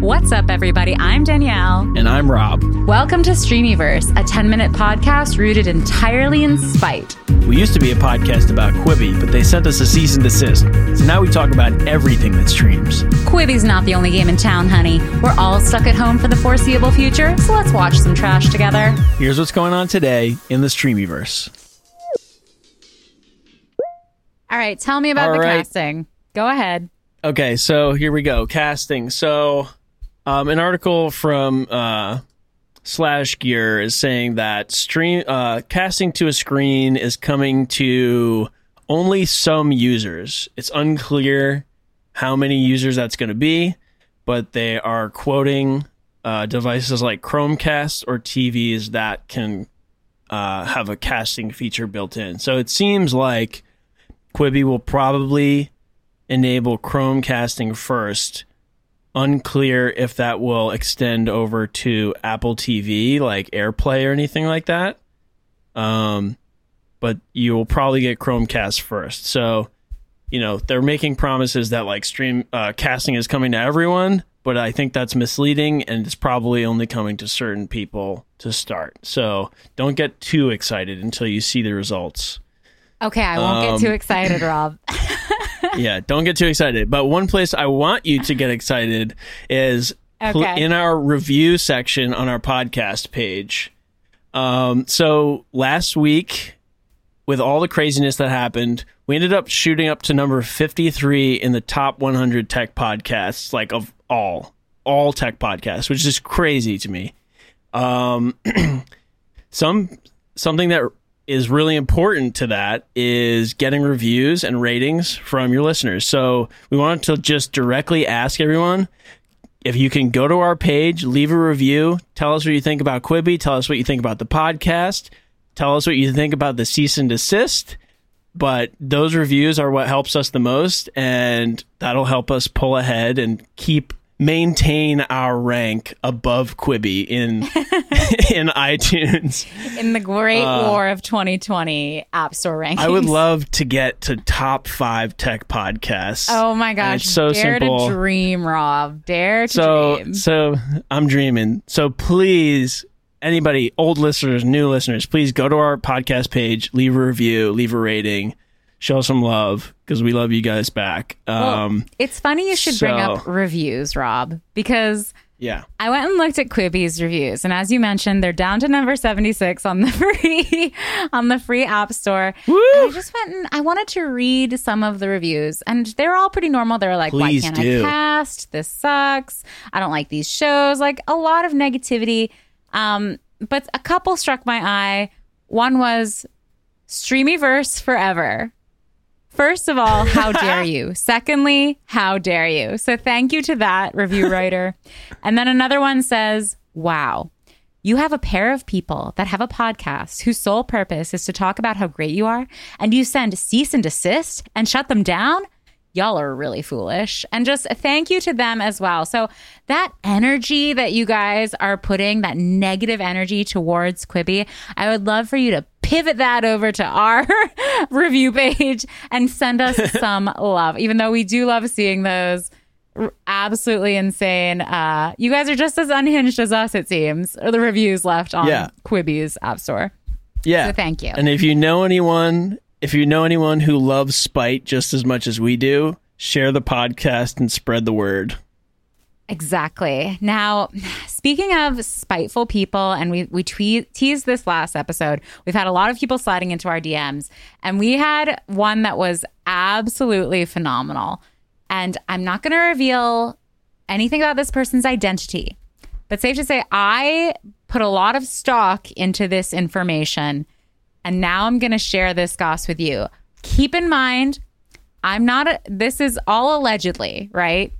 What's up, everybody? I'm Danielle. And I'm Rob. Welcome to Streamyverse, a 10 minute podcast rooted entirely in spite. We used to be a podcast about Quibi, but they sent us a cease and desist. So now we talk about everything that streams. Quibi's not the only game in town, honey. We're all stuck at home for the foreseeable future, so let's watch some trash together. Here's what's going on today in the Streamyverse. All right, tell me about All the right. casting. Go ahead. Okay, so here we go. Casting. So, um, an article from uh, SlashGear is saying that stream uh, casting to a screen is coming to only some users. It's unclear how many users that's going to be, but they are quoting uh, devices like Chromecast or TVs that can uh, have a casting feature built in. So it seems like Quibi will probably enable Chromecasting first. Unclear if that will extend over to Apple TV, like AirPlay or anything like that. Um, but you will probably get Chromecast first. So, you know, they're making promises that like stream uh, casting is coming to everyone, but I think that's misleading and it's probably only coming to certain people to start. So don't get too excited until you see the results. Okay, I won't Um, get too excited, Rob. yeah, don't get too excited. But one place I want you to get excited is pl- in our review section on our podcast page. Um, so last week, with all the craziness that happened, we ended up shooting up to number 53 in the top 100 tech podcasts, like of all, all tech podcasts, which is crazy to me. Um, some something that is really important to that is getting reviews and ratings from your listeners. So we wanted to just directly ask everyone if you can go to our page, leave a review, tell us what you think about Quibi, tell us what you think about the podcast, tell us what you think about the cease and desist. But those reviews are what helps us the most, and that'll help us pull ahead and keep maintain our rank above Quibi in in iTunes. In the great Uh, war of 2020 App Store rankings. I would love to get to top five tech podcasts. Oh my And gosh. it's so Dare simple. to dream, Rob. Dare to so dream. so I'm dreaming. So please, anybody, old listeners, new listeners, please go to our podcast page, leave a review, leave a rating, show some love because we love you guys back. Um, It's funny you should bring up reviews, Rob, because yeah, I went and looked at Quibi's reviews, and as you mentioned, they're down to number seventy six on the free on the free App Store. I just went and I wanted to read some of the reviews, and they're all pretty normal. They're like, Please "Why can't do. I cast? This sucks. I don't like these shows." Like a lot of negativity. Um, but a couple struck my eye. One was Streamyverse forever. First of all, how dare you? Secondly, how dare you? So thank you to that review writer. and then another one says, wow. You have a pair of people that have a podcast whose sole purpose is to talk about how great you are, and you send cease and desist and shut them down? Y'all are really foolish. And just thank you to them as well. So, that energy that you guys are putting, that negative energy towards Quibi, I would love for you to pivot that over to our review page and send us some love, even though we do love seeing those absolutely insane. Uh, you guys are just as unhinged as us, it seems. Or the reviews left on Yeah. Quibi's app store. yeah. So thank you. And if you know anyone, if you know anyone who loves spite just as much as we do, share the podcast and spread the word. Exactly. Now, speaking of spiteful people, and we we tweet, teased this last episode, we've had a lot of people sliding into our DMs, and we had one that was absolutely phenomenal. And I'm not going to reveal anything about this person's identity, but safe to say, I put a lot of stock into this information, and now I'm going to share this goss with you. Keep in mind, I'm not. A, this is all allegedly, right?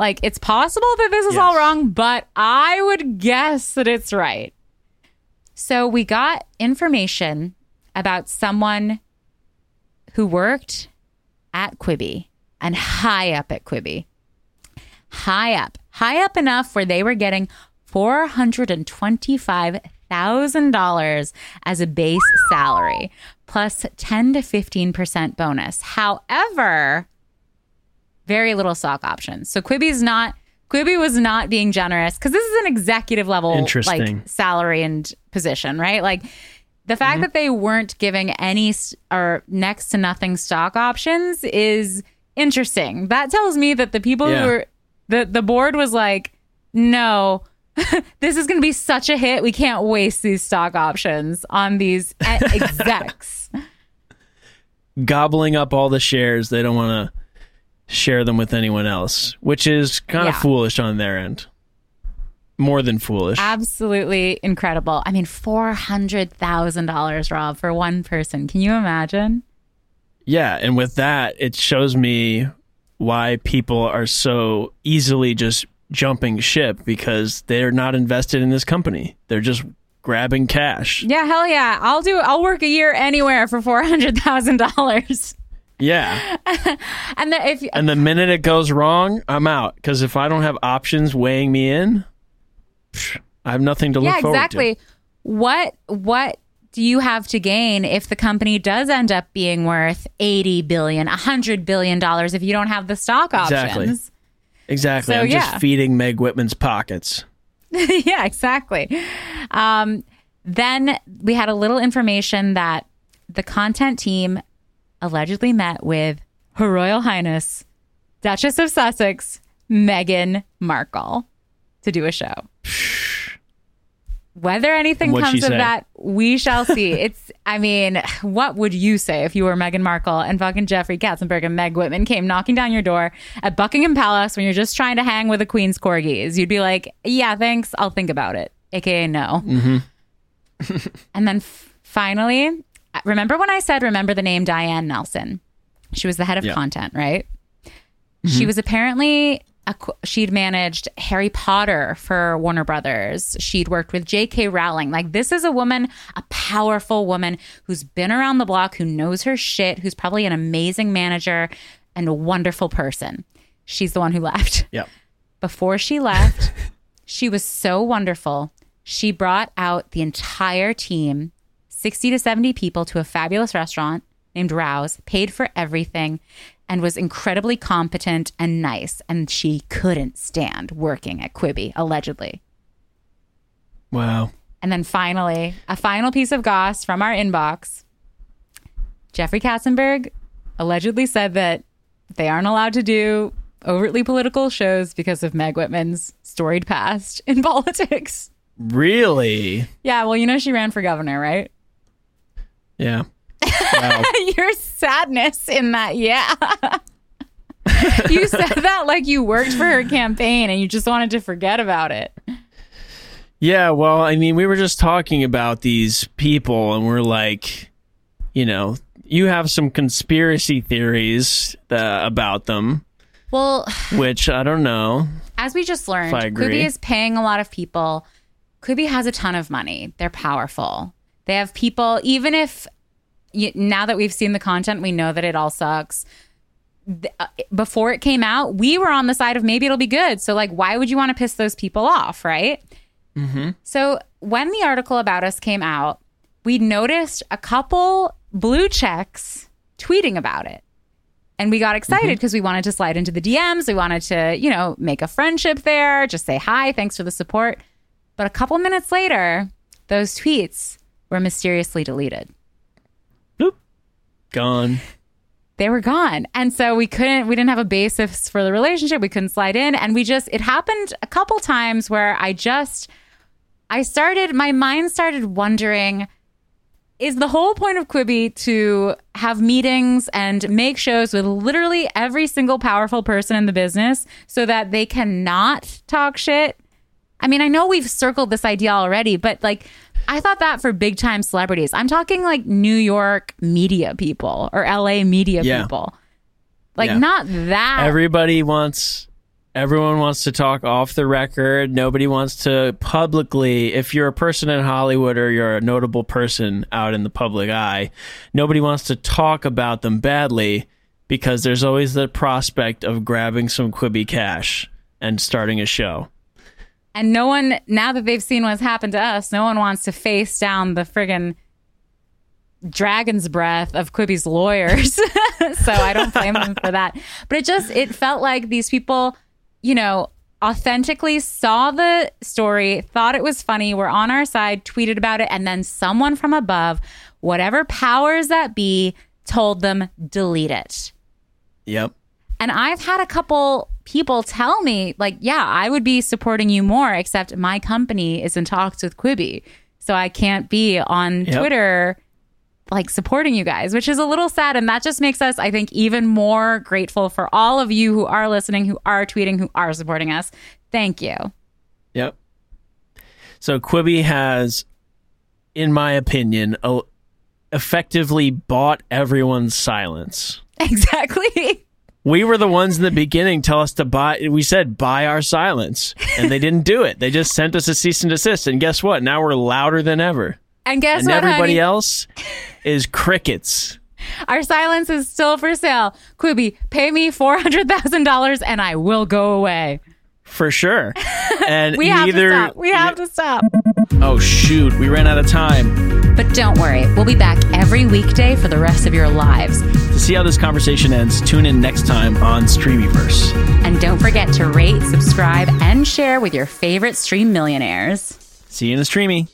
Like it's possible that this is all wrong, but I would guess that it's right. So we got information about someone who worked at Quibi and high up at Quibi. High up, high up enough where they were getting $425,000 as a base salary plus 10 to 15% bonus. However, very little stock options. So Quibi's not Quibi was not being generous because this is an executive level like salary and position, right? Like the fact mm-hmm. that they weren't giving any or next to nothing stock options is interesting. That tells me that the people Yeah. who were the the board was like, no. this is going to be such a hit. We can't waste these stock options on these execs. Gobbling up all the shares, they don't want to share them with anyone else, which is kind of foolish on their end. More than foolish. Absolutely incredible. I mean, four hundred thousand dollars, Rob, for one person. Can you imagine? Yeah, and with that, it shows me why people are so easily just jumping ship because they're not invested in this company. They're just grabbing cash. Yeah, hell yeah. I'll do. I'll work a year anywhere for four hundred thousand dollars. Yeah. And the, if And the minute it goes wrong, I'm out because if I don't have options weighing me in, psh, I have nothing to look yeah, forward exactly. What what do you have to gain if the company does end up being worth eighty billion, a hundred billion dollars if you don't have the stock options? to. Exactly. So, I'm yeah. just feeding Meg Whitman's pockets. yeah, exactly. Um, then we had a little information that the content team allegedly met with Her Royal Highness Duchess of Sussex Meghan Markle to do a show. Whether anything What'd comes of say? that, we shall see. It's, I mean, what would you say if you were Meghan Markle and fucking Jeffrey Katzenberg and Meg Whitman came knocking down your door at Buckingham Palace when you're just trying to hang with the Queen's corgis? You'd be like, yeah, thanks. I'll think about it. AKA no. Mm-hmm. and then f- finally, remember when I said, remember the name Diane Nelson? She was the head of Yeah. content, right? Mm-hmm. She was apparently she'd managed Harry Potter for Warner Brothers. She'd worked with J.K. Rowling. Like this is a woman, a powerful woman who's been around the block, who knows her shit, who's probably an amazing manager and a wonderful person. She's the one who left. Yep. Before she left, she was so wonderful. She brought out the entire team, 60 to 70 people, to a fabulous restaurant named Rouse, paid for everything, and was incredibly competent and nice. And she couldn't stand working at Quibi, allegedly. Wow. And then finally, a final piece of goss from our inbox. Jeffrey Katzenberg allegedly said that they aren't allowed to do overtly political shows because of Meg Whitman's storied past in politics. Really? Yeah, well, you know she ran for governor, right? Yeah. Wow. Your sadness in that, yeah. you said that like you worked for her campaign and you just wanted to forget about it. Yeah, well, I mean, we were just talking about these people, and we're like, you know, you have some conspiracy theories uh, about them, Well, which I don't know. as we just learned, If I agree. Quibi is paying a lot of people. Quibi has a ton of money. They're powerful. They have people, even if you, now that we've seen the content, we know that it all sucks. Uh, Before it came out, we were on the side of maybe it'll be good. So, like, why would you want to piss those people off, right? So, when the article about us came out, we noticed a couple blue checks tweeting about it. And we got excited because we wanted to slide into the DMs. We wanted to, you know, make a friendship there, just say hi, thanks for the support. But a couple minutes later, those tweets were mysteriously deleted. Boop. Gone. They were gone. And so we couldn't, we didn't have a basis for the relationship. We couldn't slide in. And we just, it happened a couple times where I just, I started, my mind started wondering is the whole point of Quibi to have meetings and make shows with literally every single powerful person in the business so that they cannot talk shit? I mean, I know we've circled this idea already, but like, I thought that for big time celebrities. I'm talking like New York media people or LA media Yeah. people. Like, Yeah. not that. Everybody wants. Everyone wants to talk off the record. Nobody wants to publicly. If you're a person in Hollywood or you're a notable person out in the public eye, nobody wants to talk about them badly because there's always the prospect of grabbing some Quibi cash and starting a show. And no one, now that they've seen what's happened to us, no one wants to face down the friggin' dragon's breath of Quibi's lawyers. so I don't blame them for that. But it just, it felt like these people, you know, authentically saw the story, thought it was funny, were on our side, tweeted about it, and then someone from above, whatever powers that be, told them delete it. Yep. And I've had a couple people tell me, like, yeah, I would be supporting you more, except my company is in talks with Quibi. So I can't be on Yep. Twitter like supporting you guys, which is a little sad. And that just makes us, I think, even more grateful for all of you who are listening, who are tweeting, who are supporting us. Thank you. Yep. So Quibi has, in my opinion, effectively bought everyone's silence. Exactly. We were the ones in the beginning tell us to buy. We said buy our silence, and they didn't do it. They just sent us a cease and desist. And guess what? Now we're louder than ever, And guess what? and what, everybody honey? else is crickets. Our silence is still for sale. Quibi, pay me $400,000 and I will go away. For sure. And We have either to stop. We have to stop. Oh shoot, we ran out of time. But don't worry, we'll be back every weekday for the rest of your lives. To see how this conversation ends, tune in next time on Streamyverse. And don't forget to rate, subscribe, and share with your favorite stream millionaires. See you in the streamy.